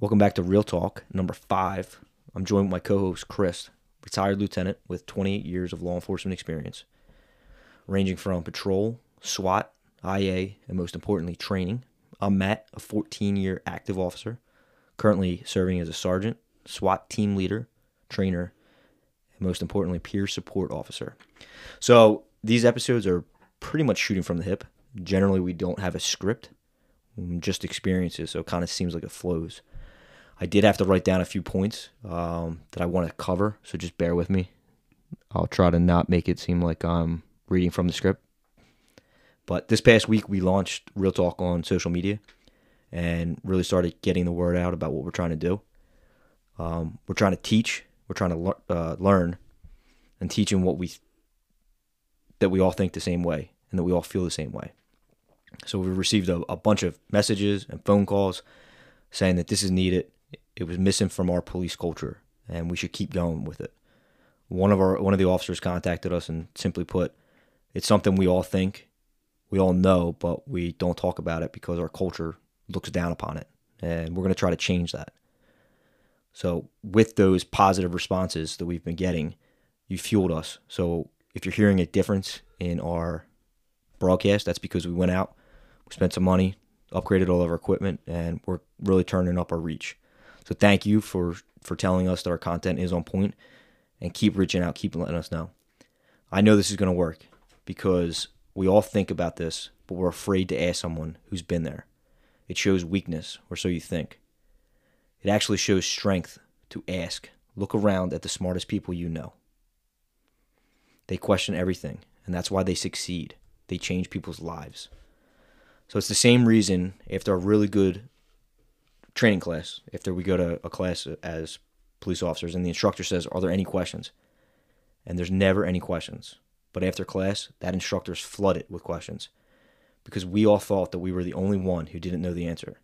Welcome back to Real Talk, number five. I'm joined with my co host, Chris, retired lieutenant with 28 years of law enforcement experience, ranging from patrol, SWAT, IA, and most importantly, training. I'm Matt, a 14 year active officer, currently serving as a sergeant, SWAT team leader, trainer, and most importantly, peer support officer. So these episodes are pretty much shooting from the hip. Generally, we don't have a script, just experiences, so it kind of seems like it flows. I did have to write down a few points um, that I want to cover, so just bear with me. I'll try to not make it seem like I'm reading from the script. But this past week, we launched Real Talk on social media and really started getting the word out about what we're trying to do. Um, we're trying to teach, we're trying to le- uh, learn, and teaching what we that we all think the same way and that we all feel the same way. So we received a, a bunch of messages and phone calls saying that this is needed it was missing from our police culture, and we should keep going with it. One of our one of the officers contacted us and simply put, it's something we all think, we all know, but we don't talk about it because our culture looks down upon it, and we're going to try to change that. So, with those positive responses that we've been getting, you fueled us. So, if you're hearing a difference in our broadcast, that's because we went out, we spent some money, upgraded all of our equipment, and we're really turning up our reach. So thank you for for telling us that our content is on point and keep reaching out, keep letting us know. I know this is going to work because we all think about this, but we're afraid to ask someone who's been there. It shows weakness, or so you think. It actually shows strength to ask. Look around at the smartest people you know. They question everything, and that's why they succeed. They change people's lives. So it's the same reason after a really good training class after we go to a class as police officers and the instructor says are there any questions? And there's never any questions. But after class that instructor is flooded with questions because we all thought that we were the only one who didn't know the answer.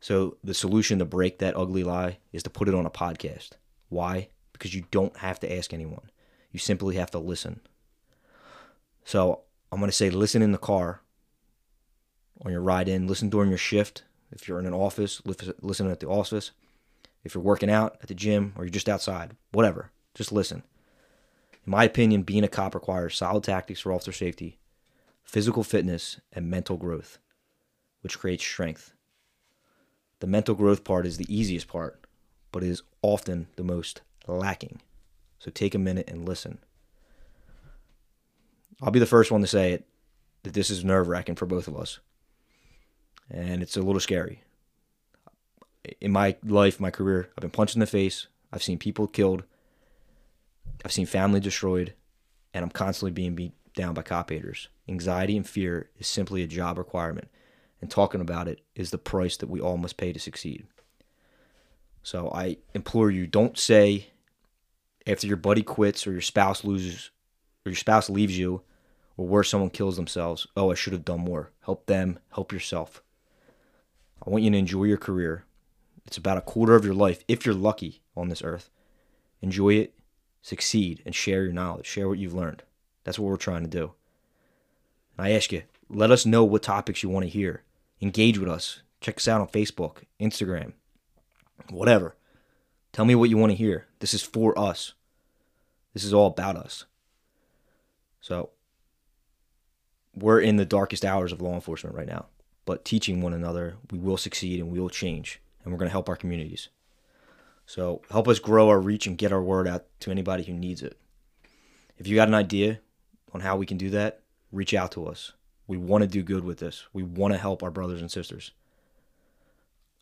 So the solution to break that ugly lie is to put it on a podcast. Why? Because you don't have to ask anyone. You simply have to listen. So i'm going to say listen in the car on your ride in listen during your shift if you're in an office, listen at the office. If you're working out at the gym or you're just outside, whatever, just listen. In my opinion, being a cop requires solid tactics for officer safety, physical fitness, and mental growth, which creates strength. The mental growth part is the easiest part, but it is often the most lacking. So take a minute and listen. I'll be the first one to say it that this is nerve wracking for both of us and it's a little scary. In my life, my career, I've been punched in the face. I've seen people killed. I've seen family destroyed, and I'm constantly being beat down by cop haters. Anxiety and fear is simply a job requirement, and talking about it is the price that we all must pay to succeed. So I implore you, don't say after your buddy quits or your spouse loses or your spouse leaves you or worse, someone kills themselves, oh, I should have done more. Help them, help yourself. I want you to enjoy your career. It's about a quarter of your life, if you're lucky on this earth. Enjoy it, succeed, and share your knowledge. Share what you've learned. That's what we're trying to do. And I ask you, let us know what topics you want to hear. Engage with us. Check us out on Facebook, Instagram, whatever. Tell me what you want to hear. This is for us. This is all about us. So, we're in the darkest hours of law enforcement right now but teaching one another, we will succeed and we will change, and we're going to help our communities. So help us grow our reach and get our word out to anybody who needs it. If you got an idea on how we can do that, reach out to us. We want to do good with this. We want to help our brothers and sisters.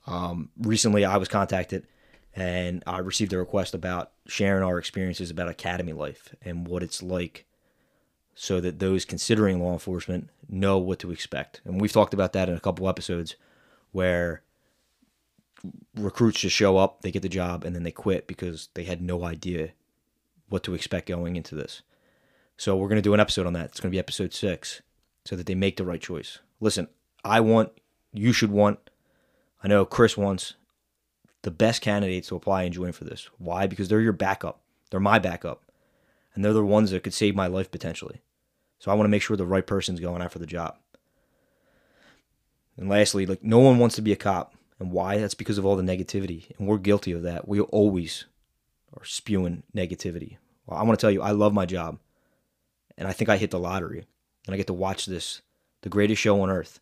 Um, recently, I was contacted and I received a request about sharing our experiences about academy life and what it's like so that those considering law enforcement know what to expect. And we've talked about that in a couple episodes where recruits just show up, they get the job, and then they quit because they had no idea what to expect going into this. So we're going to do an episode on that. It's going to be episode six so that they make the right choice. Listen, I want, you should want, I know Chris wants the best candidates to apply and join for this. Why? Because they're your backup. They're my backup. And they're the ones that could save my life potentially. So I want to make sure the right person's going after the job. And lastly, like no one wants to be a cop And why? That's because of all the negativity. And we're guilty of that. We always are spewing negativity. Well, I want to tell you, I love my job. And I think I hit the lottery. And I get to watch this, the greatest show on earth.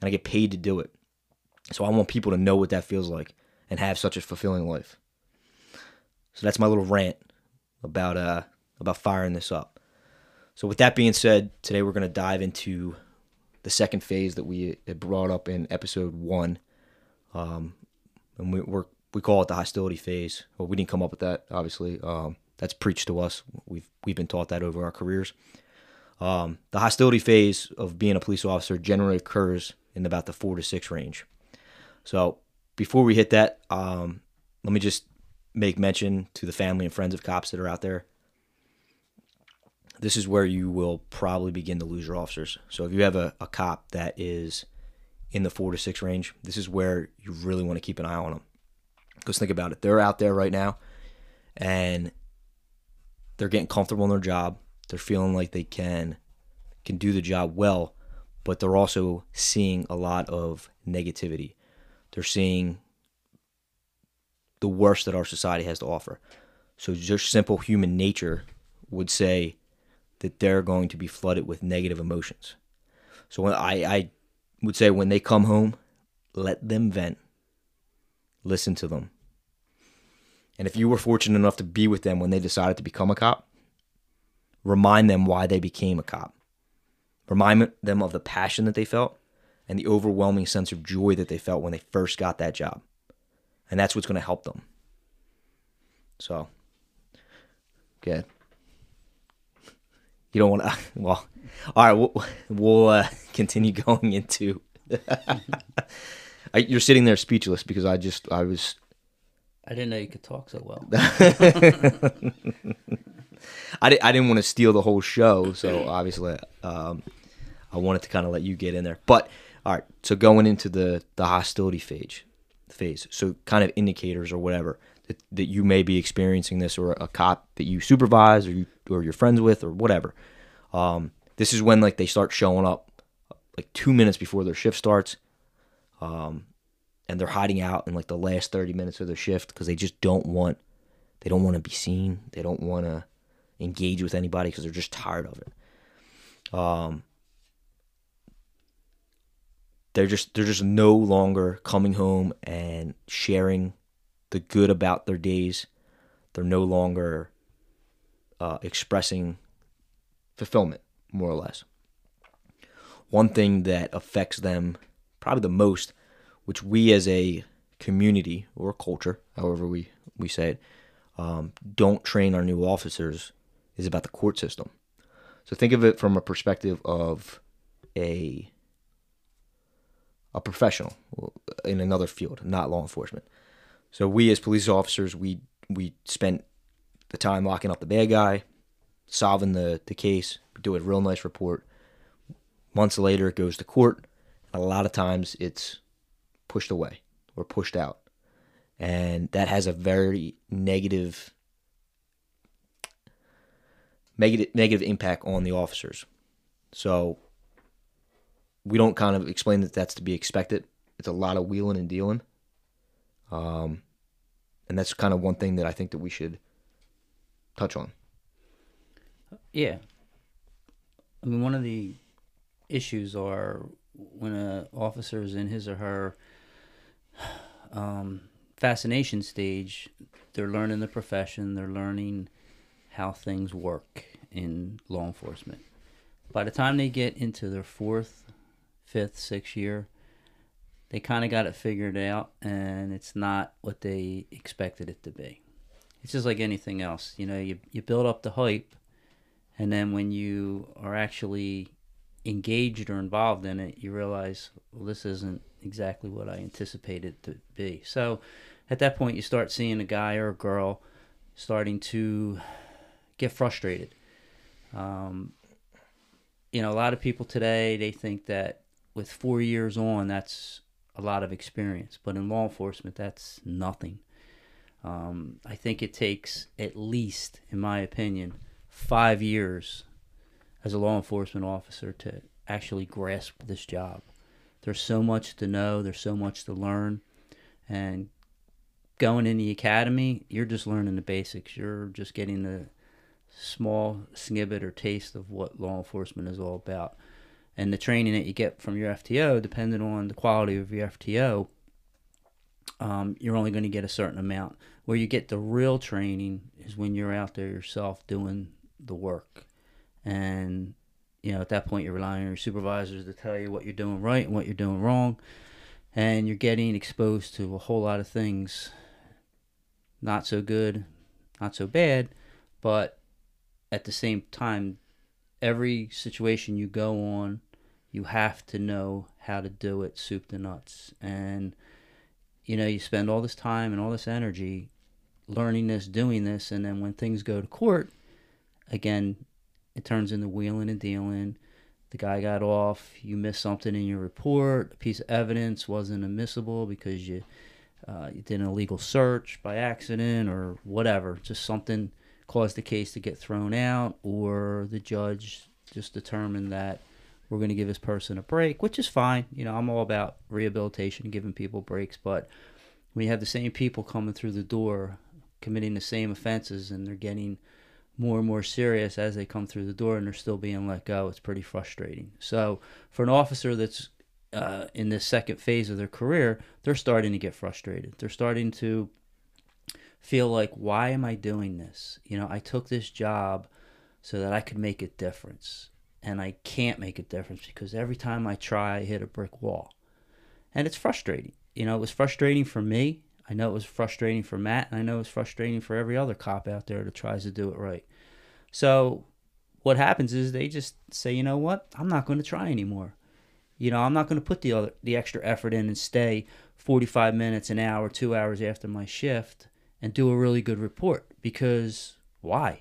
And I get paid to do it. So I want people to know what that feels like and have such a fulfilling life. So that's my little rant about uh about firing this up. So with that being said, today we're going to dive into the second phase that we brought up in episode one, um, and we, we're we call it the hostility phase. Well, we didn't come up with that, obviously. Um, that's preached to us. We've we've been taught that over our careers. Um, the hostility phase of being a police officer generally occurs in about the four to six range. So before we hit that, um, let me just make mention to the family and friends of cops that are out there. This is where you will probably begin to lose your officers. So if you have a, a cop that is in the four to six range, this is where you really want to keep an eye on them. Because think about it, they're out there right now, and they're getting comfortable in their job. They're feeling like they can can do the job well, but they're also seeing a lot of negativity. They're seeing the worst that our society has to offer. So just simple human nature would say that they're going to be flooded with negative emotions. So I, I would say when they come home, let them vent. Listen to them. And if you were fortunate enough to be with them when they decided to become a cop, remind them why they became a cop. Remind them of the passion that they felt and the overwhelming sense of joy that they felt when they first got that job. And that's what's going to help them. So, good. You don't want to. Well, all right. We'll, we'll uh, continue going into. I, you're sitting there speechless because I just I was. I didn't know you could talk so well. I, di- I didn't want to steal the whole show, so obviously um, I wanted to kind of let you get in there. But all right, so going into the the hostility phase, phase. So kind of indicators or whatever that, you may be experiencing this, or a cop that you supervise, or you or you're friends with, or whatever. Um, this is when like they start showing up like two minutes before their shift starts, um, and they're hiding out in like the last thirty minutes of their shift because they just don't want they don't want to be seen. They don't want to engage with anybody because they're just tired of it. Um, they're just they're just no longer coming home and sharing the good about their days. They're no longer uh, expressing fulfillment, more or less. One thing that affects them probably the most, which we as a community or culture, however we, we say it, um, don't train our new officers, is about the court system. So think of it from a perspective of a a professional in another field, not law enforcement. So we as police officers, we we spent the time locking up the bad guy, solving the, the case, do a real nice report. Months later it goes to court. A lot of times it's pushed away or pushed out. And that has a very negative negative negative impact on the officers. So we don't kind of explain that that's to be expected. It's a lot of wheeling and dealing. Um, and that's kind of one thing that I think that we should touch on. Yeah. I mean, one of the issues are when an officer is in his or her um, fascination stage, they're learning the profession, they're learning how things work in law enforcement. By the time they get into their fourth fifth, sixth year, they kind of got it figured out, and it's not what they expected it to be. It's just like anything else, you know. You you build up the hype, and then when you are actually engaged or involved in it, you realize, well, this isn't exactly what I anticipated to be. So, at that point, you start seeing a guy or a girl starting to get frustrated. Um, you know, a lot of people today they think that with four years on, that's a lot of experience. But in law enforcement, that's nothing. Um, I think it takes at least, in my opinion, five years as a law enforcement officer to actually grasp this job. There's so much to know. There's so much to learn. And going in the academy, you're just learning the basics. You're just getting the small snippet or taste of what law enforcement is all about. And the training that you get from your FTO, depending on the quality of your FTO, um, you're only going to get a certain amount. Where you get the real training is when you're out there yourself doing the work. And, you know, at that point, you're relying on your supervisors to tell you what you're doing right and what you're doing wrong. And you're getting exposed to a whole lot of things not so good, not so bad, but at the same time, every situation you go on, you have to know how to do it soup to nuts. And, you know, you spend all this time and all this energy learning this, doing this, and then when things go to court, again, it turns into wheeling and dealing. The guy got off, you missed something in your report, a piece of evidence wasn't admissible because you uh, you did an illegal search by accident or whatever, just something caused the case to get thrown out, or the judge just determined that we're going to give this person a break, which is fine. You know, I'm all about rehabilitation, giving people breaks, but when you have the same people coming through the door committing the same offenses and they're getting more and more serious as they come through the door and they're still being let go, it's pretty frustrating. So, for an officer that's uh, in this second phase of their career, they're starting to get frustrated. They're starting to feel like, why am I doing this? You know, I took this job so that I could make a difference. And I can't make a difference because every time I try, I hit a brick wall. And it's frustrating. You know, it was frustrating for me. I know it was frustrating for Matt, and I know it was frustrating for every other cop out there that tries to do it right. So, what happens is they just say, you know what, I'm not going to try anymore. You know, I'm not going to put the other the extra effort in and stay 45 minutes, an hour, two hours after my shift and do a really good report because why?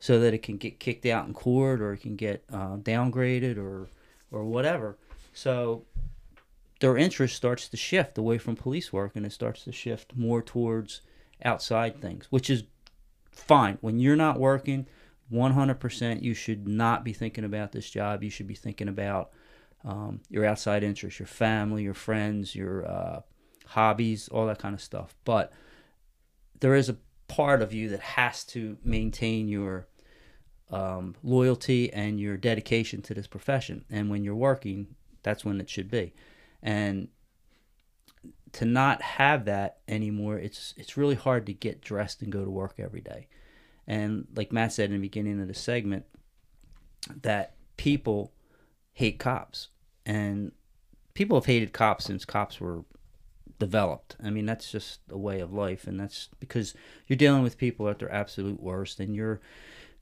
So that it can get kicked out in court or it can get uh, downgraded or or whatever. So their interest starts to shift away from police work and it starts to shift more towards outside things, which is fine. When you're not working, 100% you should not be thinking about this job. You should be thinking about um, your outside interests, your family, your friends, your uh, hobbies, all that kind of stuff. But there is a part of you that has to maintain your um, loyalty and your dedication to this profession. And when you're working, that's when it should be. And to not have that anymore, it's it's really hard to get dressed and go to work every day. And like Matt said in the beginning of the segment, that people hate cops and people have hated cops since cops were developed. I mean, that's just a way of life, and that's because you're dealing with people at their absolute worst, and you're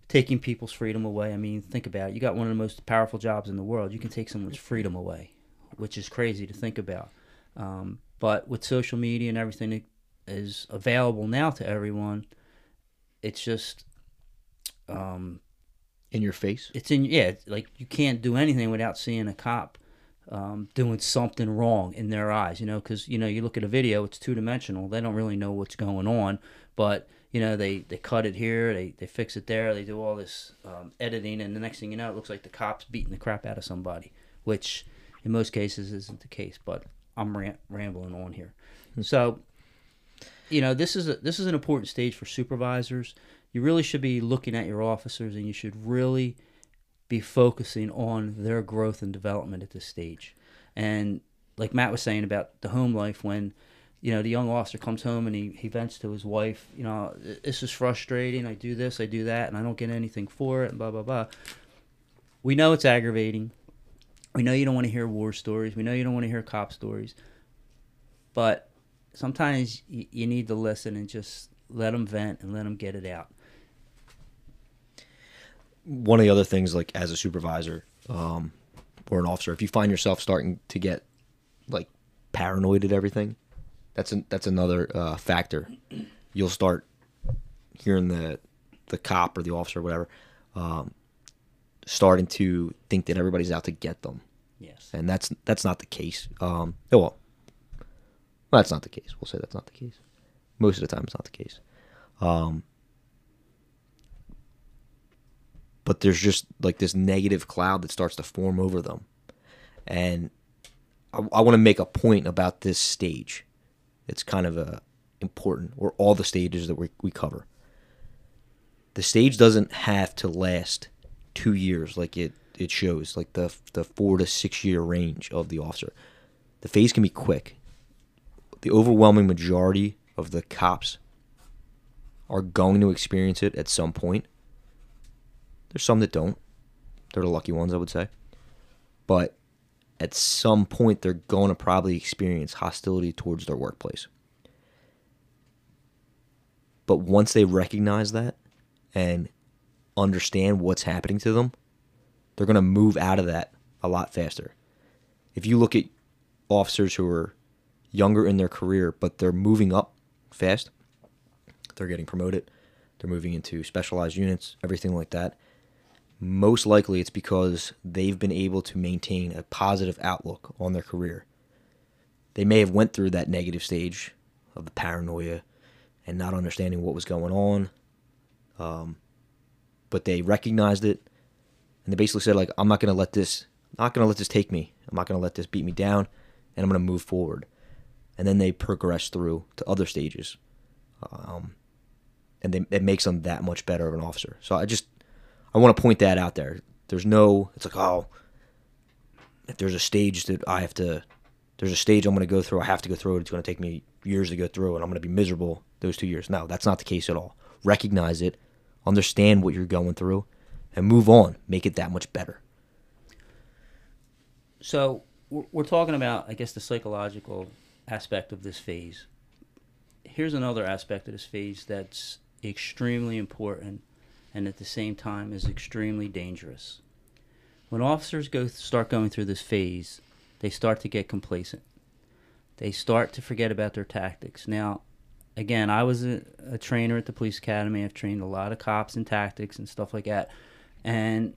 taking people's freedom away. I mean, think about it. You got one of the most powerful jobs in the world. You can take someone's freedom away, which is crazy to think about. Um, but with social media and everything that is available now to everyone, it's just um, in your face. It's in yeah. Like you can't do anything without seeing a cop um, doing something wrong in their eyes, you know, because you know you look at a video, it's two dimensional. They don't really know what's going on, but you know they they cut it here, they they fix it there, they do all this um, editing, and the next thing you know, it looks like the cops beating the crap out of somebody, which in most cases isn't the case. But I'm ram- rambling on here, hmm. so you know this is a this is an important stage for supervisors. You really should be looking at your officers, and you should really be focusing on their growth and development at this stage. And like Matt was saying about the home life, when you know the young officer comes home and he, he vents to his wife, you know, this is frustrating. I do this, I do that, and I don't get anything for it, and blah blah blah. We know it's aggravating. We know you don't want to hear war stories. We know you don't want to hear cop stories. But sometimes you, you need to listen and just let them vent and let them get it out one of the other things, like as a supervisor um, or an officer, if you find yourself starting to get like paranoid at everything, that's an, that's another uh, factor. You'll start hearing the the cop or the officer or whatever um, starting to think that everybody's out to get them. Yes, and that's that's not the case. Um, oh, well, well, that's not the case. We'll say that's not the case. Most of the time, it's not the case. Um, but there's just like this negative cloud that starts to form over them. And I, I want to make a point about this stage. it's kind of a important, or all the stages that we, we cover. The stage doesn't have to last two years like it, it shows, like the the four to six year range of the officer. The phase can be quick. The overwhelming majority of the cops are going to experience it at some point. There's some that don't. They're the lucky ones, I would say. But at some point, they're going to probably experience hostility towards their workplace. But once they recognize that and understand what's happening to them, they're going to move out of that a lot faster. If you look at officers who are younger in their career, but they're moving up fast, they're getting promoted, they're moving into specialized units, everything like that. Most likely it's because they've been able to maintain a positive outlook on their career. They may have went through that negative stage of the paranoia and not understanding what was going on. Um, but they recognized it and they basically said like I'm not going to let this not going to let this take me. I'm not going to let this beat me down and I'm going to move forward. And then they progress through to other stages. Um, and they, it makes them that much better of an officer. So I just I want to point that out there. There's no it's like oh if there's a stage that I have to there's a stage I'm going to go through I have to go through it. It's going to take me years to go through and I'm going to be miserable those 2 years. No, that's not the case at all. Recognize it, understand what you're going through and move on. Make it that much better. So we're talking about, I guess, the psychological aspect of this phase. Here's another aspect of this phase that's extremely important and at the same time is extremely dangerous. When officers go start going through this phase, they start to get complacent. They start to forget about their tactics. Now, again, I was a, a trainer at the police academy. I've trained a lot of cops in tactics and stuff like that. And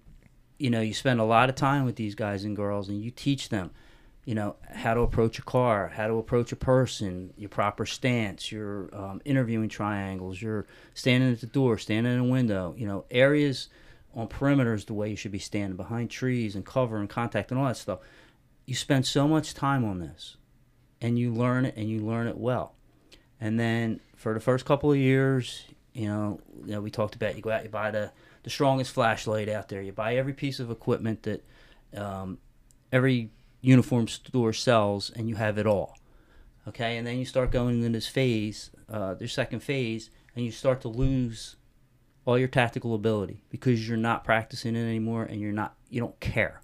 you know, you spend a lot of time with these guys and girls and you teach them, you know, how to approach a car, how to approach a person, your proper stance, your um, interviewing triangles, your standing at the door, standing in a window, you know, areas on perimeters the way you should be standing behind trees and cover and contact and all that stuff. You spend so much time on this and you learn it and you learn it well. And then for the first couple of years, you know, you know, we talked about you go out, you buy the the strongest flashlight out there. You buy every piece of equipment that um, every uniform store sells, and you have it all. Okay, and then you start going into this phase, uh, their second phase, and you start to lose all your tactical ability because you're not practicing it anymore, and you're not, you don't care.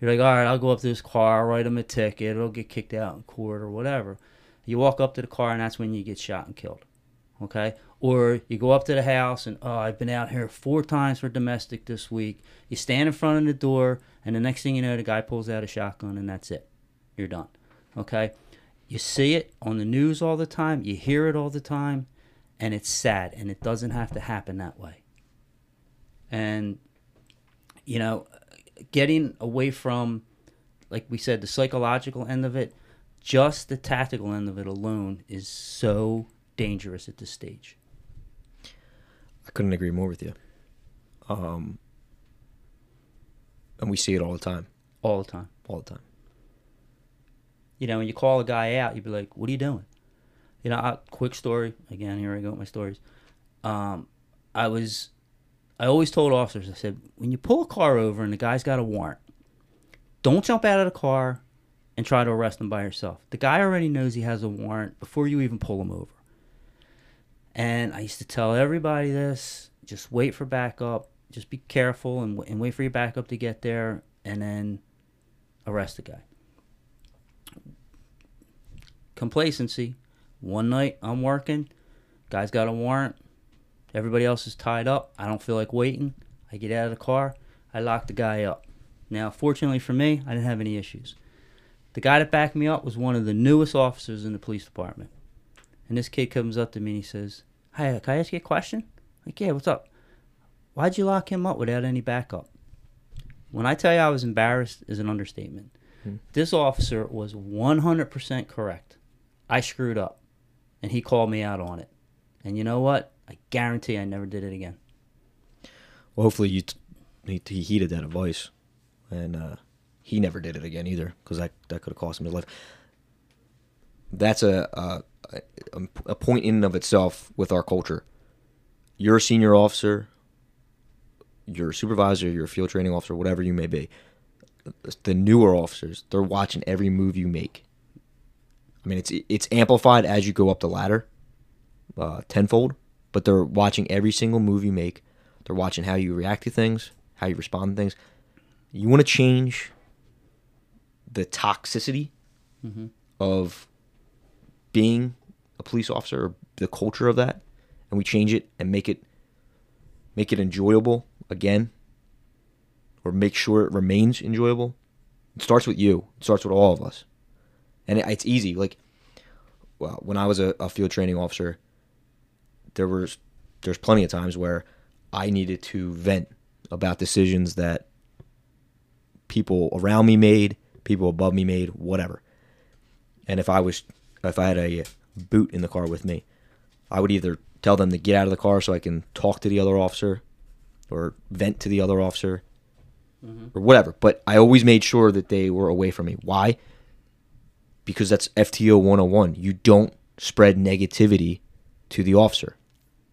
You're like, all right, I'll go up to this car, I'll write them a ticket, it'll get kicked out in court or whatever. You walk up to the car, and that's when you get shot and killed. Okay, or you go up to the house and oh i've been out here four times for domestic this week. You stand in front of the door and the next thing you know the guy pulls out a shotgun and that's it. You're done. Okay? You see it on the news all the time. You hear it all the time and it's sad and it doesn't have to happen that way. And you know getting away from like we said the psychological end of it just the tactical end of it alone is so dangerous at this stage couldn't agree more with you. Um, and we see it all the time. All the time. All the time. You know, when you call a guy out, you'd be like, "What are you doing?" You know, I, quick story. Again, here I go with my stories. Um, I was, I always told officers, I said, when you pull a car over and the guy's got a warrant, don't jump out of the car and try to arrest him by yourself. The guy already knows he has a warrant before you even pull him over. And I used to tell everybody this just wait for backup, just be careful and, and wait for your backup to get there, and then arrest the guy. Complacency. One night I'm working, guy's got a warrant, everybody else is tied up. I don't feel like waiting. I get out of the car, I lock the guy up. Now, fortunately for me, I didn't have any issues. The guy that backed me up was one of the newest officers in the police department. And this kid comes up to me and he says, Hey, can I ask you a question? Like, yeah, what's up? Why'd you lock him up without any backup? When I tell you I was embarrassed is an understatement. Hmm. This officer was 100% correct. I screwed up. And he called me out on it. And you know what? I guarantee I never did it again. Well, hopefully you t- he heeded that advice. And uh, he never did it again either because that, that could have cost him his life. That's a, a a, a point in and of itself with our culture. You're a senior officer, you're a supervisor, you're a field training officer, whatever you may be. The newer officers, they're watching every move you make. I mean, it's it's amplified as you go up the ladder, uh, tenfold. But they're watching every single move you make. They're watching how you react to things, how you respond to things. You want to change the toxicity Mhm. of being police officer or the culture of that and we change it and make it make it enjoyable again or make sure it remains enjoyable it starts with you. It starts with all of us. And it, it's easy like well when i was a, a field training officer there was there's plenty of times where i needed to vent about decisions that people around me made people above me made whatever. And if I was if I had a boot in the car with me, I would either tell them to get out of the car so I can talk to the other officer or vent to the other officer or whatever. But I always made sure that they were away from me. Why? Because that's FTO 101. You don't spread negativity to the officer,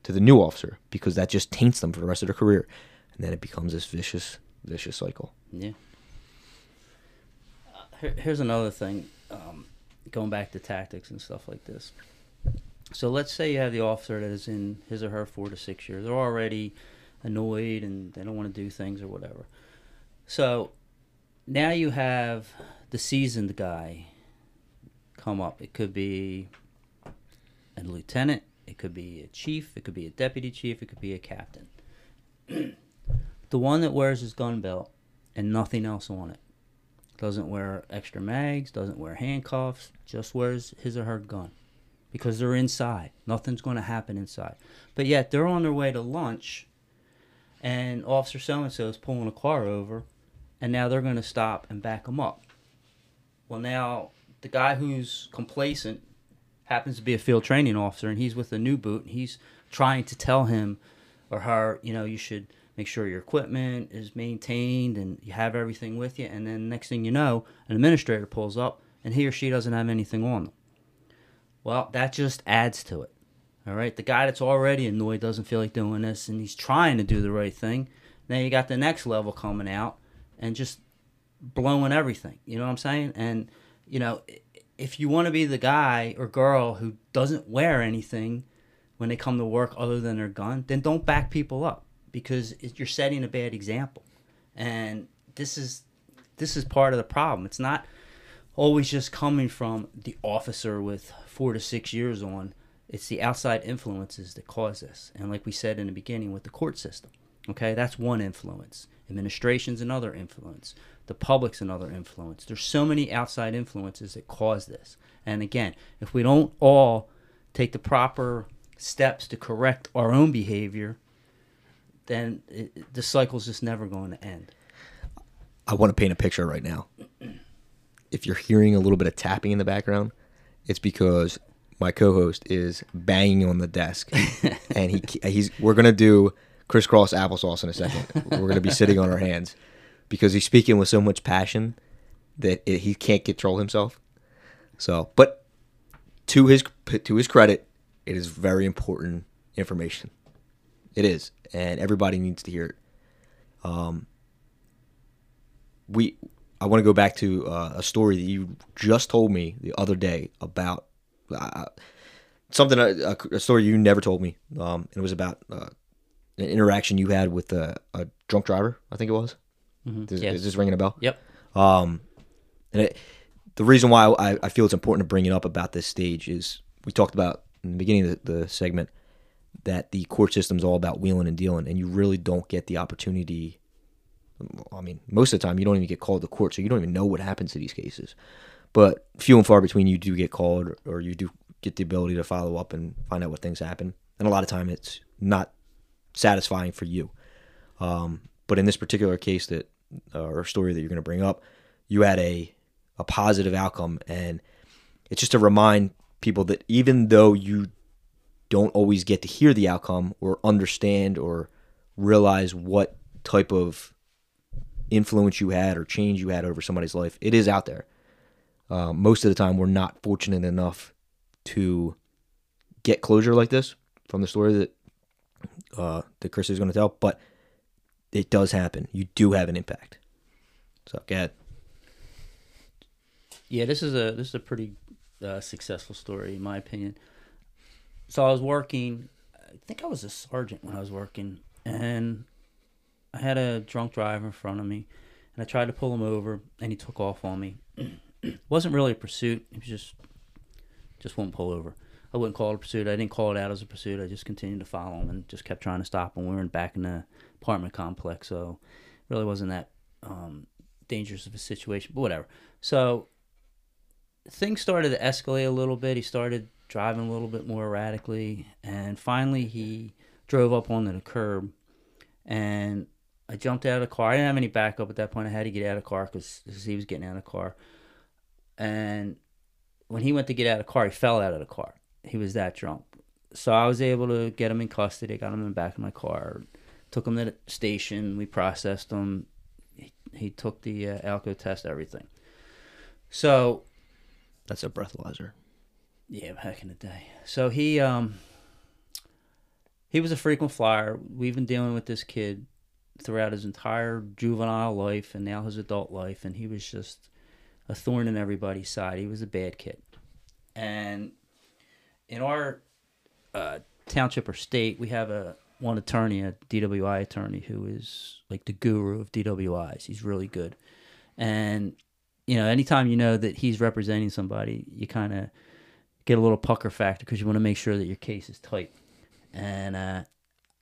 to the new officer, because that just taints them for the rest of their career. And then it becomes this vicious, vicious cycle. Yeah. Uh, here, here's another thing, um, going back to tactics and stuff like this. So let's say you have the officer that is in his or her four to six years. They're already annoyed and they don't want to do things or whatever. So now you have the seasoned guy come up. It could be a lieutenant, it could be a chief, it could be a deputy chief, it could be a captain. the one that wears his gun belt and nothing else on it. Doesn't wear extra mags, doesn't wear handcuffs, just wears his or her gun. Because they're inside. Nothing's going to happen inside. But yet they're on their way to lunch and Officer so and so is pulling a car over and now they're going to stop and back them up. Well, now the guy who's complacent happens to be a field training officer and he's with a new boot and he's trying to tell him or her, you know, you should make sure your equipment is maintained and you have everything with you. And then next thing you know, an administrator pulls up and he or she doesn't have anything on them. Well, that just adds to it. All right. The guy that's already annoyed doesn't feel like doing this and he's trying to do the right thing. Then you got the next level coming out and just blowing everything. You know what I'm saying? And, you know, if you want to be the guy or girl who doesn't wear anything when they come to work other than their gun, then don't back people up because it, you're setting a bad example. And this is this is part of the problem. It's not always just coming from the officer with four to six years on. It's the outside influences that cause this. And like we said in the beginning with the court system, okay, that's one influence. Administration's another influence. The public's another influence. There's so many outside influences that cause this. And again, if we don't all take the proper steps to correct our own behavior, then it, the cycle's just never going to end. I want to paint a picture right now. If you're hearing a little bit of tapping in the background, it's because my co-host is banging on the desk, and he he's we're gonna do crisscross applesauce in a second. We're gonna be sitting on our hands because he's speaking with so much passion that it, he can't control himself. So, but to his to his credit, it is very important information. It is, and everybody needs to hear it. Um, we I want to go back to uh, a story that you just told me the other day about uh, something a, a story you never told me. Um, and it was about uh, an interaction you had with a, a drunk driver. I think it was. Mhm. Is, Yes. is this ringing a bell? Yep. Um, and it, the reason why I, I feel it's important to bring it up about this stage is we talked about in the beginning of the, the segment that the court system is all about wheeling and dealing, and you really don't get the opportunity. I mean, most of the time you don't even get called to court, so you don't even know what happens to these cases. But few and far between, you do get called, or you do get the ability to follow up and find out what things happen. And a lot of time, it's not satisfying for you. Um, but in this particular case that uh, or story that you're going to bring up, you had a a positive outcome, and it's just to remind people that even though you don't always get to hear the outcome or understand or realize what type of influence you had or change you had over somebody's life, it is out there. Uh, most of the time, we're not fortunate enough to get closure like this from the story that uh, that Chris is going to tell, but it does happen. You do have an impact. So go ahead. Yeah, this is a this is a pretty uh, successful story in my opinion. So I was working. I think I was a sergeant when I was working, and I had a drunk driver in front of me, and I tried to pull him over, and he took off on me. wasn't really a pursuit. It was just just wouldn't pull over. I wouldn't call it a pursuit. I didn't call it out as a pursuit. I just continued to follow him and just kept trying to stop him. We were back in the apartment complex, so really wasn't that um, dangerous of a situation. But whatever. So things started to escalate a little bit. He started driving a little bit more erratically, and finally he drove up onto the curb, and I jumped out of the car. I didn't have any backup at that point. I had to get out of the car because he was getting out of the car, and when he went to get out of the car, he fell out of the car. He was that drunk. So I was able to get him in custody. got him in the back of my car, took him to the station. We processed him. He, he took the uh, Alcotest, everything. So That's a breathalyzer. Yeah, back in the day. So he um he was a frequent flyer. We've been dealing with this kid throughout his entire juvenile life and now his adult life, and he was just a thorn in everybody's side. He was a bad kid, and in our uh, township or state, we have a one attorney, a DWI attorney, who is like the guru of DWIs. He's really good, and you know, anytime you know that he's representing somebody, you kind of get a little pucker factor because you want to make sure that your case is tight. And uh,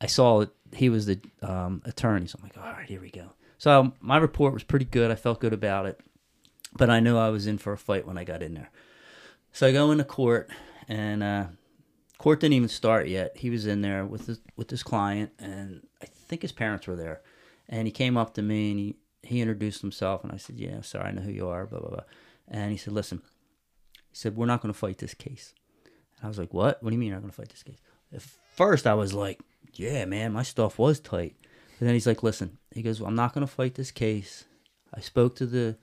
I saw that he was the um, attorney, so I'm like, all right, here we go. So my report was pretty good. I felt good about it, but I knew I was in for a fight when I got in there. So I go into court, and uh, court didn't even start yet. He was in there with his, with his client, and I think his parents were there. And he came up to me and he, he introduced himself, and I said, "Yeah, sorry, I know who you are." Blah blah blah. And he said, "Listen," he said, "We're not going to fight this case." And I was like, "What? What do you mean you're not going to fight this case?" At first, I was like, "Yeah, man, my stuff was tight." And then he's like, "Listen," he goes, well, "I'm not going to fight this case. I spoke to the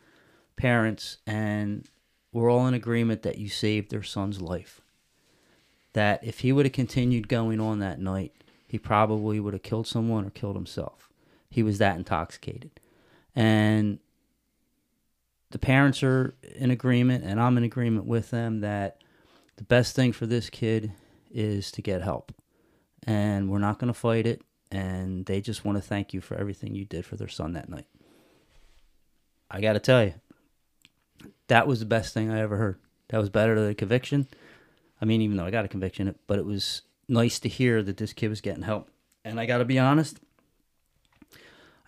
parents, and we're all in agreement that you saved their son's life. That if he would have continued going on that night, he probably would have killed someone or killed himself. He was that intoxicated." and the parents are in agreement and i'm in agreement with them that the best thing for this kid is to get help. And we're not going to fight it and they just want to thank you for everything you did for their son that night. I got to tell you that was the best thing i ever heard. That was better than a conviction. I mean even though i got a conviction but it was nice to hear that this kid was getting help. And i got to be honest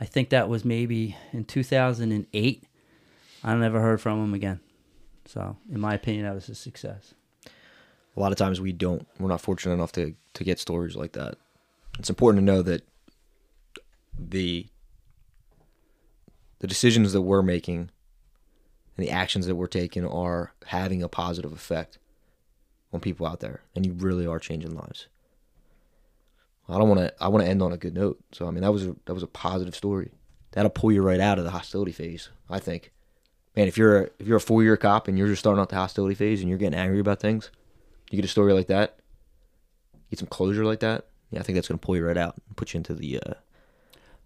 I think that was maybe in 2008. I never heard from him again. So, in my opinion, that was a success. A lot of times we don't. We're not fortunate enough to to get stories like that. It's important to know that the the decisions that we're making and the actions that we're taking are having a positive effect on people out there, and you really are changing lives. I don't want to. I want to end on a good note. So I mean, that was a, that was a positive story. That'll pull you right out of the hostility phase. I think, man. If you're a, if you're a four year cop and you're just starting out the hostility phase and you're getting angry about things, you get a story like that, get some closure like that. Yeah, I think that's gonna pull you right out and put you into the uh,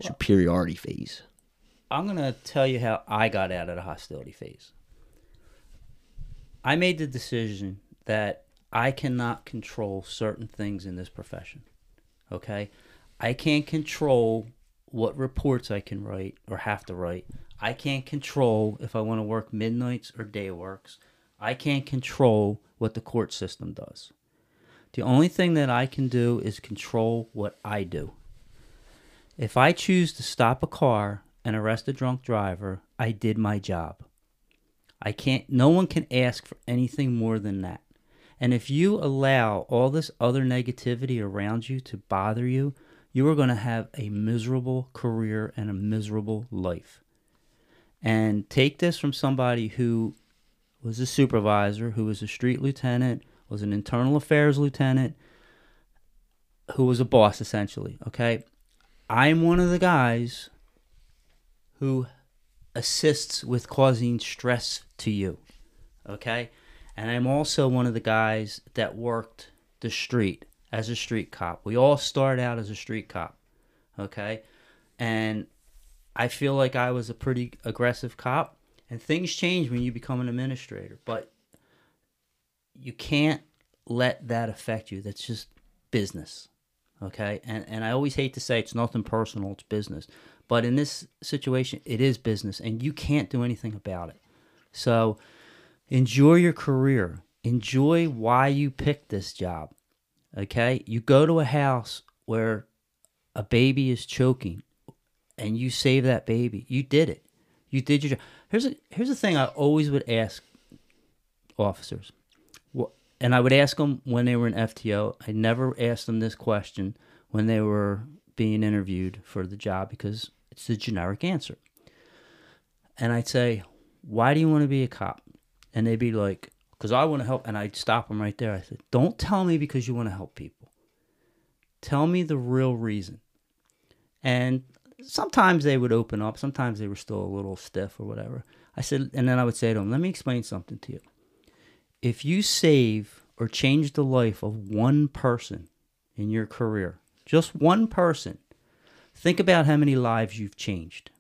superiority phase. I'm to tell you how I got out of the hostility phase. I made the decision that I cannot control certain things in this profession. Okay? I can't control what reports I can write or have to write. I can't control if I want to work midnights or day works. I can't control what the court system does. The only thing that I can do is control what I do. If I choose to stop a car and arrest a drunk driver, I did my job. I can't no one can ask for anything more than that. And if you allow all this other negativity around you to bother you, you are going to have a miserable career and a miserable life. And take this from somebody who was a supervisor, who was a street lieutenant, was an internal affairs lieutenant, who was a boss essentially, okay? I'm one of the guys who assists with causing stress to you, okay? And I'm also one of the guys that worked the street as a street cop. We all start out as a street cop, okay? And I feel like I was a pretty aggressive cop, and things change when you become an administrator, but you can't let that affect you. That's just business, okay? And and I always hate to say it's nothing personal, it's business. But in this situation, it is business, and you can't do anything about it. So enjoy your career. Enjoy why you picked this job. Okay? You go to a house where a baby is choking and you save that baby. You did it. You did your job. Here's a here's the thing I always would ask officers. And I would ask them when they were in FTO. I never asked them this question when they were being interviewed for the job because it's the generic answer. And I'd say, Why do you want to be a cop? And they'd be like, Because I want to help. And I'd stop them right there. I said, Don't tell me because you want to help people. Tell me the real reason. And sometimes they would open up. Sometimes they were still a little stiff or whatever. I said, and then I would say to them, Let me explain something to you. If you save or change the life of one person in your career, just one person, think about how many lives you've changed.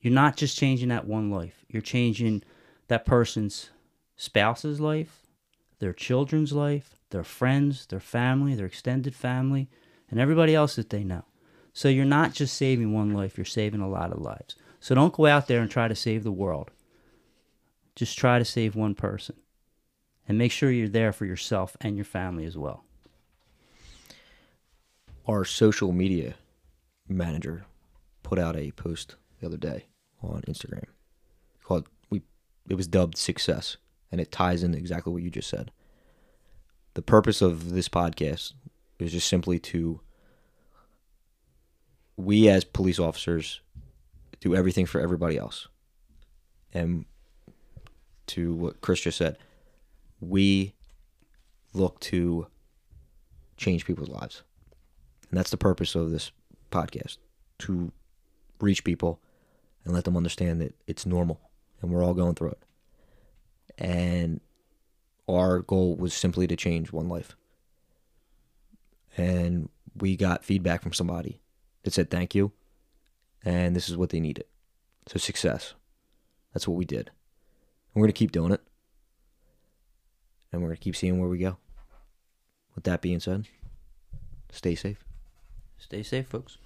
You're not just changing that one life, you're changing that person's spouse's life, their children's life, their friends, their family, their extended family, and everybody else that they know. So you're not just saving one life, you're saving a lot of lives. So don't go out there and try to save the world. Just try to save one person. And make sure you're there for yourself and your family as well. Our social media manager put out a post the other day on Instagram called we it was dubbed success and it ties in exactly what you just said. The purpose of this podcast is just simply to we as police officers do everything for everybody else. And to what Chris just said, we look to change people's lives. And that's the purpose of this podcast to reach people and let them understand that it's normal and we're all going through it. And our goal was simply to change one life. And we got feedback from somebody that said thank you and this is what they needed. So success. That's what we did. And we're going to keep doing it. And we're going to keep seeing where we go. With that being said, stay safe. Stay safe, folks.